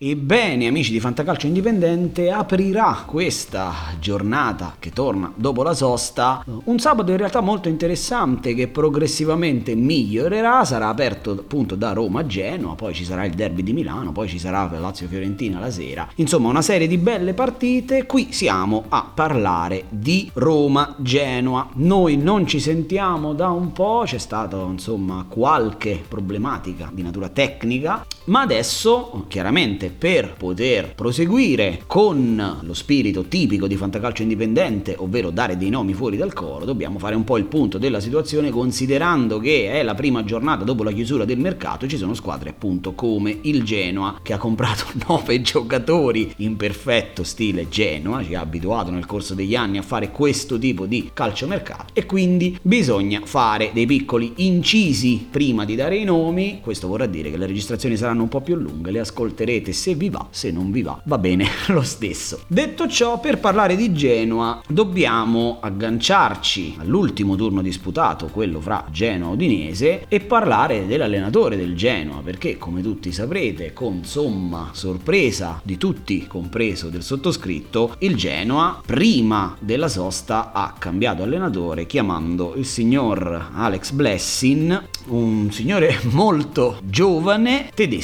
Ebbene, amici di Fantacalcio Indipendente, aprirà questa giornata che torna dopo la sosta un sabato in realtà molto interessante che progressivamente migliorerà, sarà aperto appunto da Roma a Genoa, poi ci sarà il derby di Milano, poi ci sarà Lazio-Fiorentina la sera. Insomma, una serie di belle partite. Qui siamo a parlare di Roma-Genoa. Noi non ci sentiamo da un po', c'è stata insomma qualche problematica di natura tecnica, ma adesso chiaramente per poter proseguire con lo spirito tipico di fantacalcio indipendente, ovvero dare dei nomi fuori dal coro, dobbiamo fare un po' il punto della situazione considerando che è la prima giornata dopo la chiusura del mercato e ci sono squadre appunto come il Genoa che ha comprato 9 giocatori in perfetto stile Genoa, ci ha abituato nel corso degli anni a fare questo tipo di calciomercato e quindi bisogna fare dei piccoli incisi prima di dare i nomi, questo vorrà dire che le registrazioni saranno un po' più lunghe, le ascolterete se vi va, se non vi va, va bene lo stesso. Detto ciò, per parlare di Genoa dobbiamo agganciarci all'ultimo turno disputato, quello fra Genoa e Udinese, e parlare dell'allenatore del Genoa, perché come tutti saprete, con somma sorpresa di tutti, compreso del sottoscritto, il Genoa prima della sosta ha cambiato allenatore chiamando il signor Alex Blessin, un signore molto giovane tedesco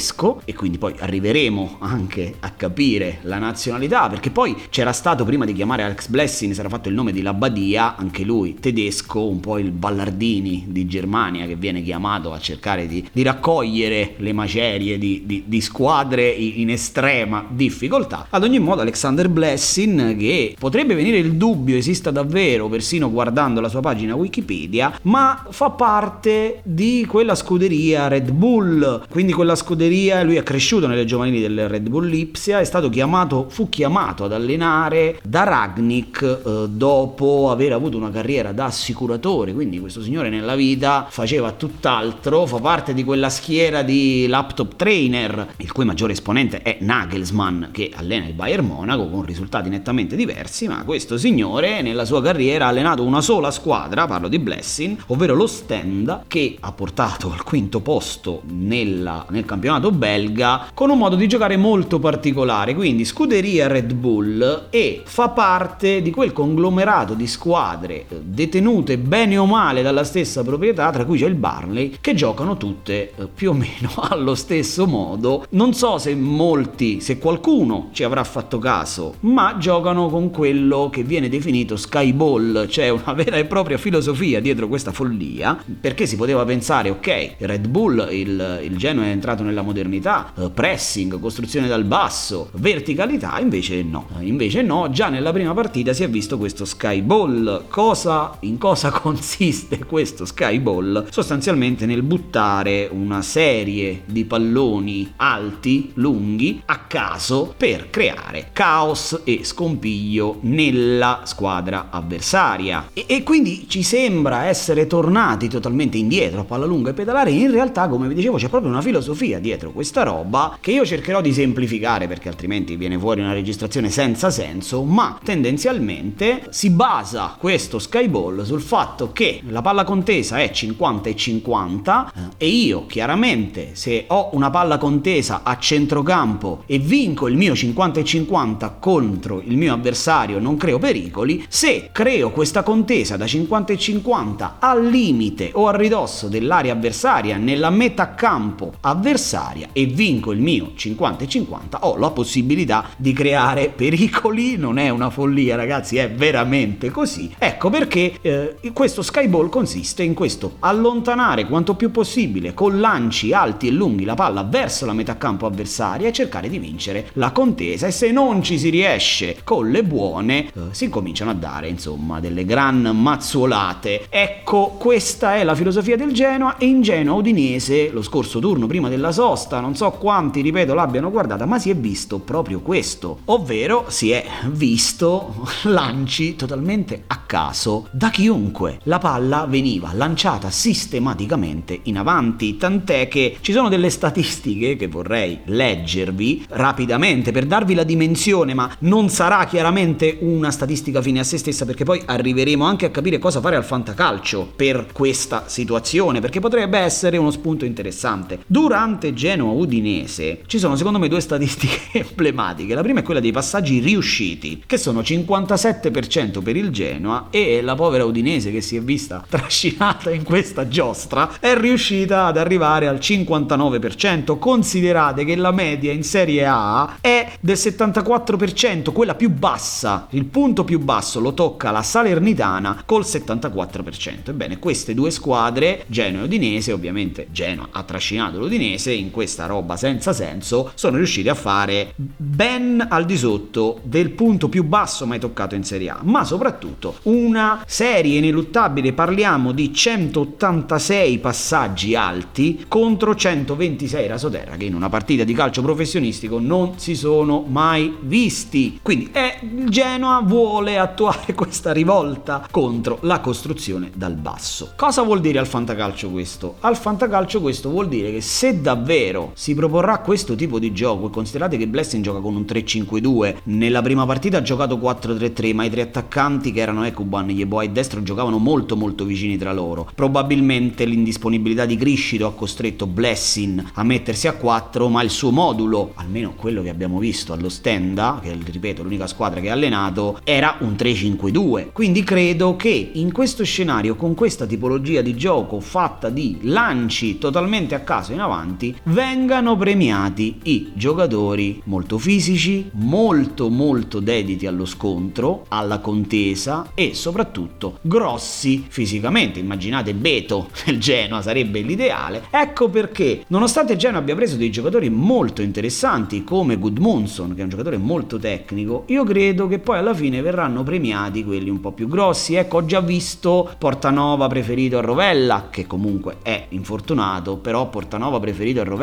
e quindi poi arriveremo anche a capire la nazionalità, perché poi c'era stato prima di chiamare Alex Blessing, si era fatto il nome di Labadia, anche lui tedesco, un po' il Ballardini di Germania che viene chiamato a cercare di, di raccogliere le macerie di, di, di, squadre in estrema difficoltà. Ad ogni modo Alexander Blessing, che potrebbe venire il dubbio esista davvero, persino guardando la sua pagina Wikipedia, ma fa parte di quella scuderia Red Bull, quindi quella scuderia, lui è cresciuto nelle giovanili del Red Bull Lipsia, chiamato, fu chiamato ad allenare da Ragnick eh, dopo aver avuto una carriera da assicuratore, quindi questo signore nella vita faceva tutt'altro, fa parte di quella schiera di laptop trainer, il cui maggiore esponente è Nagelsmann che allena il Bayern Monaco con risultati nettamente diversi, ma questo signore nella sua carriera ha allenato una sola squadra, parlo di Blessing, ovvero lo Stand che ha portato al quinto posto nella, nel campionato belga con un modo di giocare molto particolare, quindi scuderia Red Bull e fa parte di quel conglomerato di squadre eh, detenute bene o male dalla stessa proprietà, tra cui c'è il Barnley, che giocano tutte eh, più o meno allo stesso modo. Non so se molti, se qualcuno ci avrà fatto caso, ma giocano con quello che viene definito Skyball, cioè una vera e propria filosofia dietro questa follia, perché si poteva pensare, ok, Red Bull, il, il Genoa è entrato nella modernità, eh, pressing, costruzione dal basso, verticalità, invece no. Invece no, già nella prima partita si è visto questo skyball. Cosa, in cosa consiste questo skyball? Sostanzialmente nel buttare una serie di palloni alti, lunghi, a caso per creare caos e scompiglio nella squadra avversaria. E, e quindi ci sembra essere tornati totalmente indietro a palla lunga e pedalare. In realtà, come vi dicevo, c'è proprio una filosofia dietro questa roba che io cercherò di semplificare perché altrimenti viene fuori una registrazione senza senso, ma tendenzialmente si basa questo Skyball sul fatto che la palla contesa è 50 e 50 eh, e io chiaramente se ho una palla contesa a centrocampo e vinco il mio 50 e 50 contro il mio avversario non creo pericoli, se creo questa contesa da 50 e 50 al limite o a ridosso dell'area avversaria nella metà campo avversaria e vinco il mio 50 50 e 50 ho la possibilità di creare pericoli, non è una follia ragazzi, è veramente così. Ecco perché eh, questo skyball consiste in questo allontanare quanto più possibile con lanci alti e lunghi la palla verso la metà campo avversaria e cercare di vincere la contesa e se non ci si riesce con le buone eh, si cominciano a dare insomma delle gran mazzuolate. Ecco, questa è la filosofia del Genoa e in Genoa Udinese lo scorso turno prima della sosta, non so quanti ripeto l'abbiano guardata, ma si è visto proprio questo, ovvero si è visto lanci totalmente a caso da chiunque. La palla veniva lanciata sistematicamente in avanti, tant'è che ci sono delle statistiche che vorrei leggervi rapidamente per darvi la dimensione, ma non sarà chiaramente una statistica fine a se stessa perché poi arriveremo anche a capire cosa fare al fantacalcio per questa situazione, perché potrebbe essere uno spunto interessante. Durante Genoa-Udinese ci sono secondo me due statistiche emblematiche. La prima è quella dei passaggi riusciti, che sono 57% per il Genoa e la povera Udinese che si è vista trascinata in questa giostra è riuscita ad arrivare al 59%. Considerate che la media in Serie A è del 74%, quella più bassa. Il punto più basso lo tocca la Salernitana col 74%. Ebbene, queste due squadre, Genoa e Udinese, ovviamente Genoa ha trascinato l'Udinese in questa roba senza senso, sono riusciti a fare ben al di sotto del punto più basso mai toccato in Serie A, ma soprattutto una serie ineluttabile, parliamo di 186 passaggi alti contro 126 rasoterra che in una partita di calcio professionistico non si sono mai visti. Quindi eh, il Genoa vuole attuare questa rivolta contro la costruzione dal basso. Cosa vuol dire al fantacalcio questo? Al fantacalcio questo vuol dire che se davvero si proporrà questo tipo di gioco, e considerate che Blessing gioca con un 3-5-2, nella prima partita ha giocato 4-3-3, ma i tre attaccanti che erano Ekuban, Yeboah e Destro giocavano molto molto vicini tra loro. Probabilmente l'indisponibilità di Criscito ha costretto Blessing a mettersi a 4, ma il suo modulo, almeno quello che abbiamo visto allo Stenda, che è ripeto l'unica squadra che ha allenato, era un 3-5-2. Quindi credo che in questo scenario, con questa tipologia di gioco fatta di lanci totalmente a caso in avanti, vengano premiati i giocatori molto fisici, molto molto dediti allo scontro, alla contesa e soprattutto grossi fisicamente. Immaginate Beto del Genoa sarebbe l'ideale. Ecco perché, nonostante il Genoa abbia preso dei giocatori molto interessanti come Gudmundsson, che è un giocatore molto tecnico, io credo che poi alla fine verranno premiati quelli un po' più grossi. Ecco, ho già visto Portanova preferito a Rovella, che comunque è infortunato, però Portanova preferito a Rovella.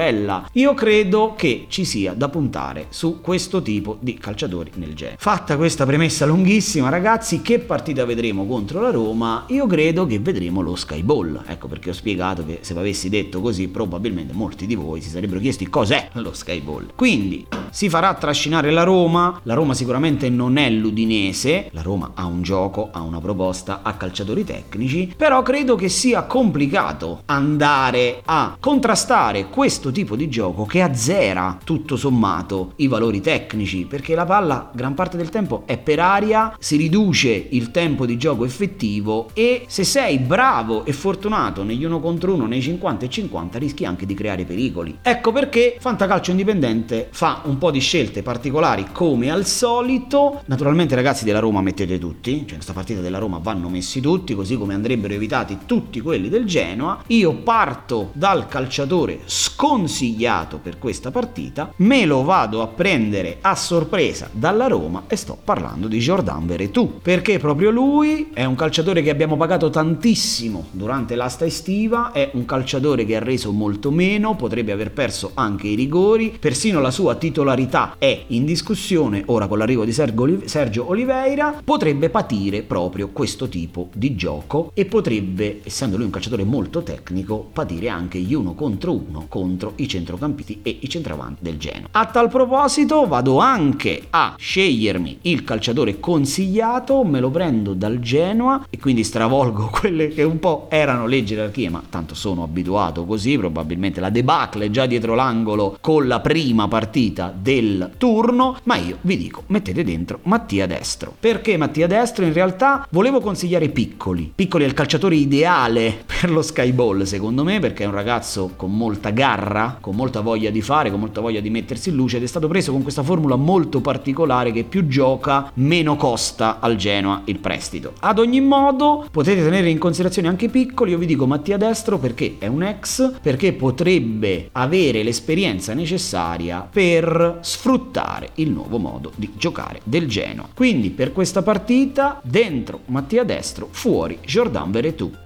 Io credo che ci sia da puntare su questo tipo di calciatori nel genere. Fatta questa premessa lunghissima, ragazzi, che partita vedremo contro la Roma? Io credo che vedremo lo Sky Ball. Ecco perché ho spiegato che se avessi detto così, probabilmente molti di voi si sarebbero chiesti cos'è lo Sky Ball. Quindi si farà trascinare la Roma. La Roma sicuramente non è l'Udinese. La Roma ha un gioco, ha una proposta, ha calciatori tecnici. Però credo che sia complicato andare a contrastare questo tipo di gioco che azzera tutto sommato i valori tecnici. Perché la palla gran parte del tempo è per aria, si riduce il tempo di gioco effettivo e se sei bravo e fortunato negli uno contro uno, nei 50 e 50, rischi anche di creare pericoli. Ecco perché Fantacalcio Indipendente fa un po' di scelte particolari come al solito. Naturalmente ragazzi della Roma mettete tutti, cioè in questa partita della Roma vanno messi tutti, così come andrebbero evitati tutti quelli del Genoa. Io parto dal calciatore sconsigliato per questa partita, me lo vado a prendere a sorpresa dalla Roma e sto parlando di Jordan Veretù, perché proprio lui è un calciatore che abbiamo pagato tantissimo durante l'asta estiva, è un calciatore che ha reso molto meno, potrebbe aver perso anche i rigori, persino la sua titolarità è in discussione, ora con l'arrivo di Sergio Oliveira, potrebbe patire proprio questo tipo di gioco e potrebbe, essendo lui un calciatore molto tecnico, patire anche gli uno contro uno contro i centrocampisti e i centravanti del Genoa. A tal proposito vado anche a scegliermi il calciatore consigliato, me lo prendo dal Genoa e quindi stravolgo quelle che un po' erano le gerarchie, ma tanto sono abituato così, probabilmente la debacle già dietro l'angolo con la prima partita del turno, ma io vi dico, mettete dentro Mattia Destro. Perché Mattia Destro? In realtà volevo consigliare Piccoli. Piccoli è il calciatore ideale per lo Skyball, secondo me, perché è un ragazzo con molta garra, con molta voglia di fare, con molta voglia di mettersi in luce ed è stato preso con questa formula molto particolare che più gioca, meno costa al Genoa il prestito. Ad ogni modo, potete tenere in considerazione anche Piccoli, io vi dico Mattia Destro perché è un ex, perché potrebbe avere l'esperienza necessaria per sfruttare il nuovo modo di giocare del Genoa. Quindi per questa partita dentro Mattia Destro, fuori Jordan Veretù.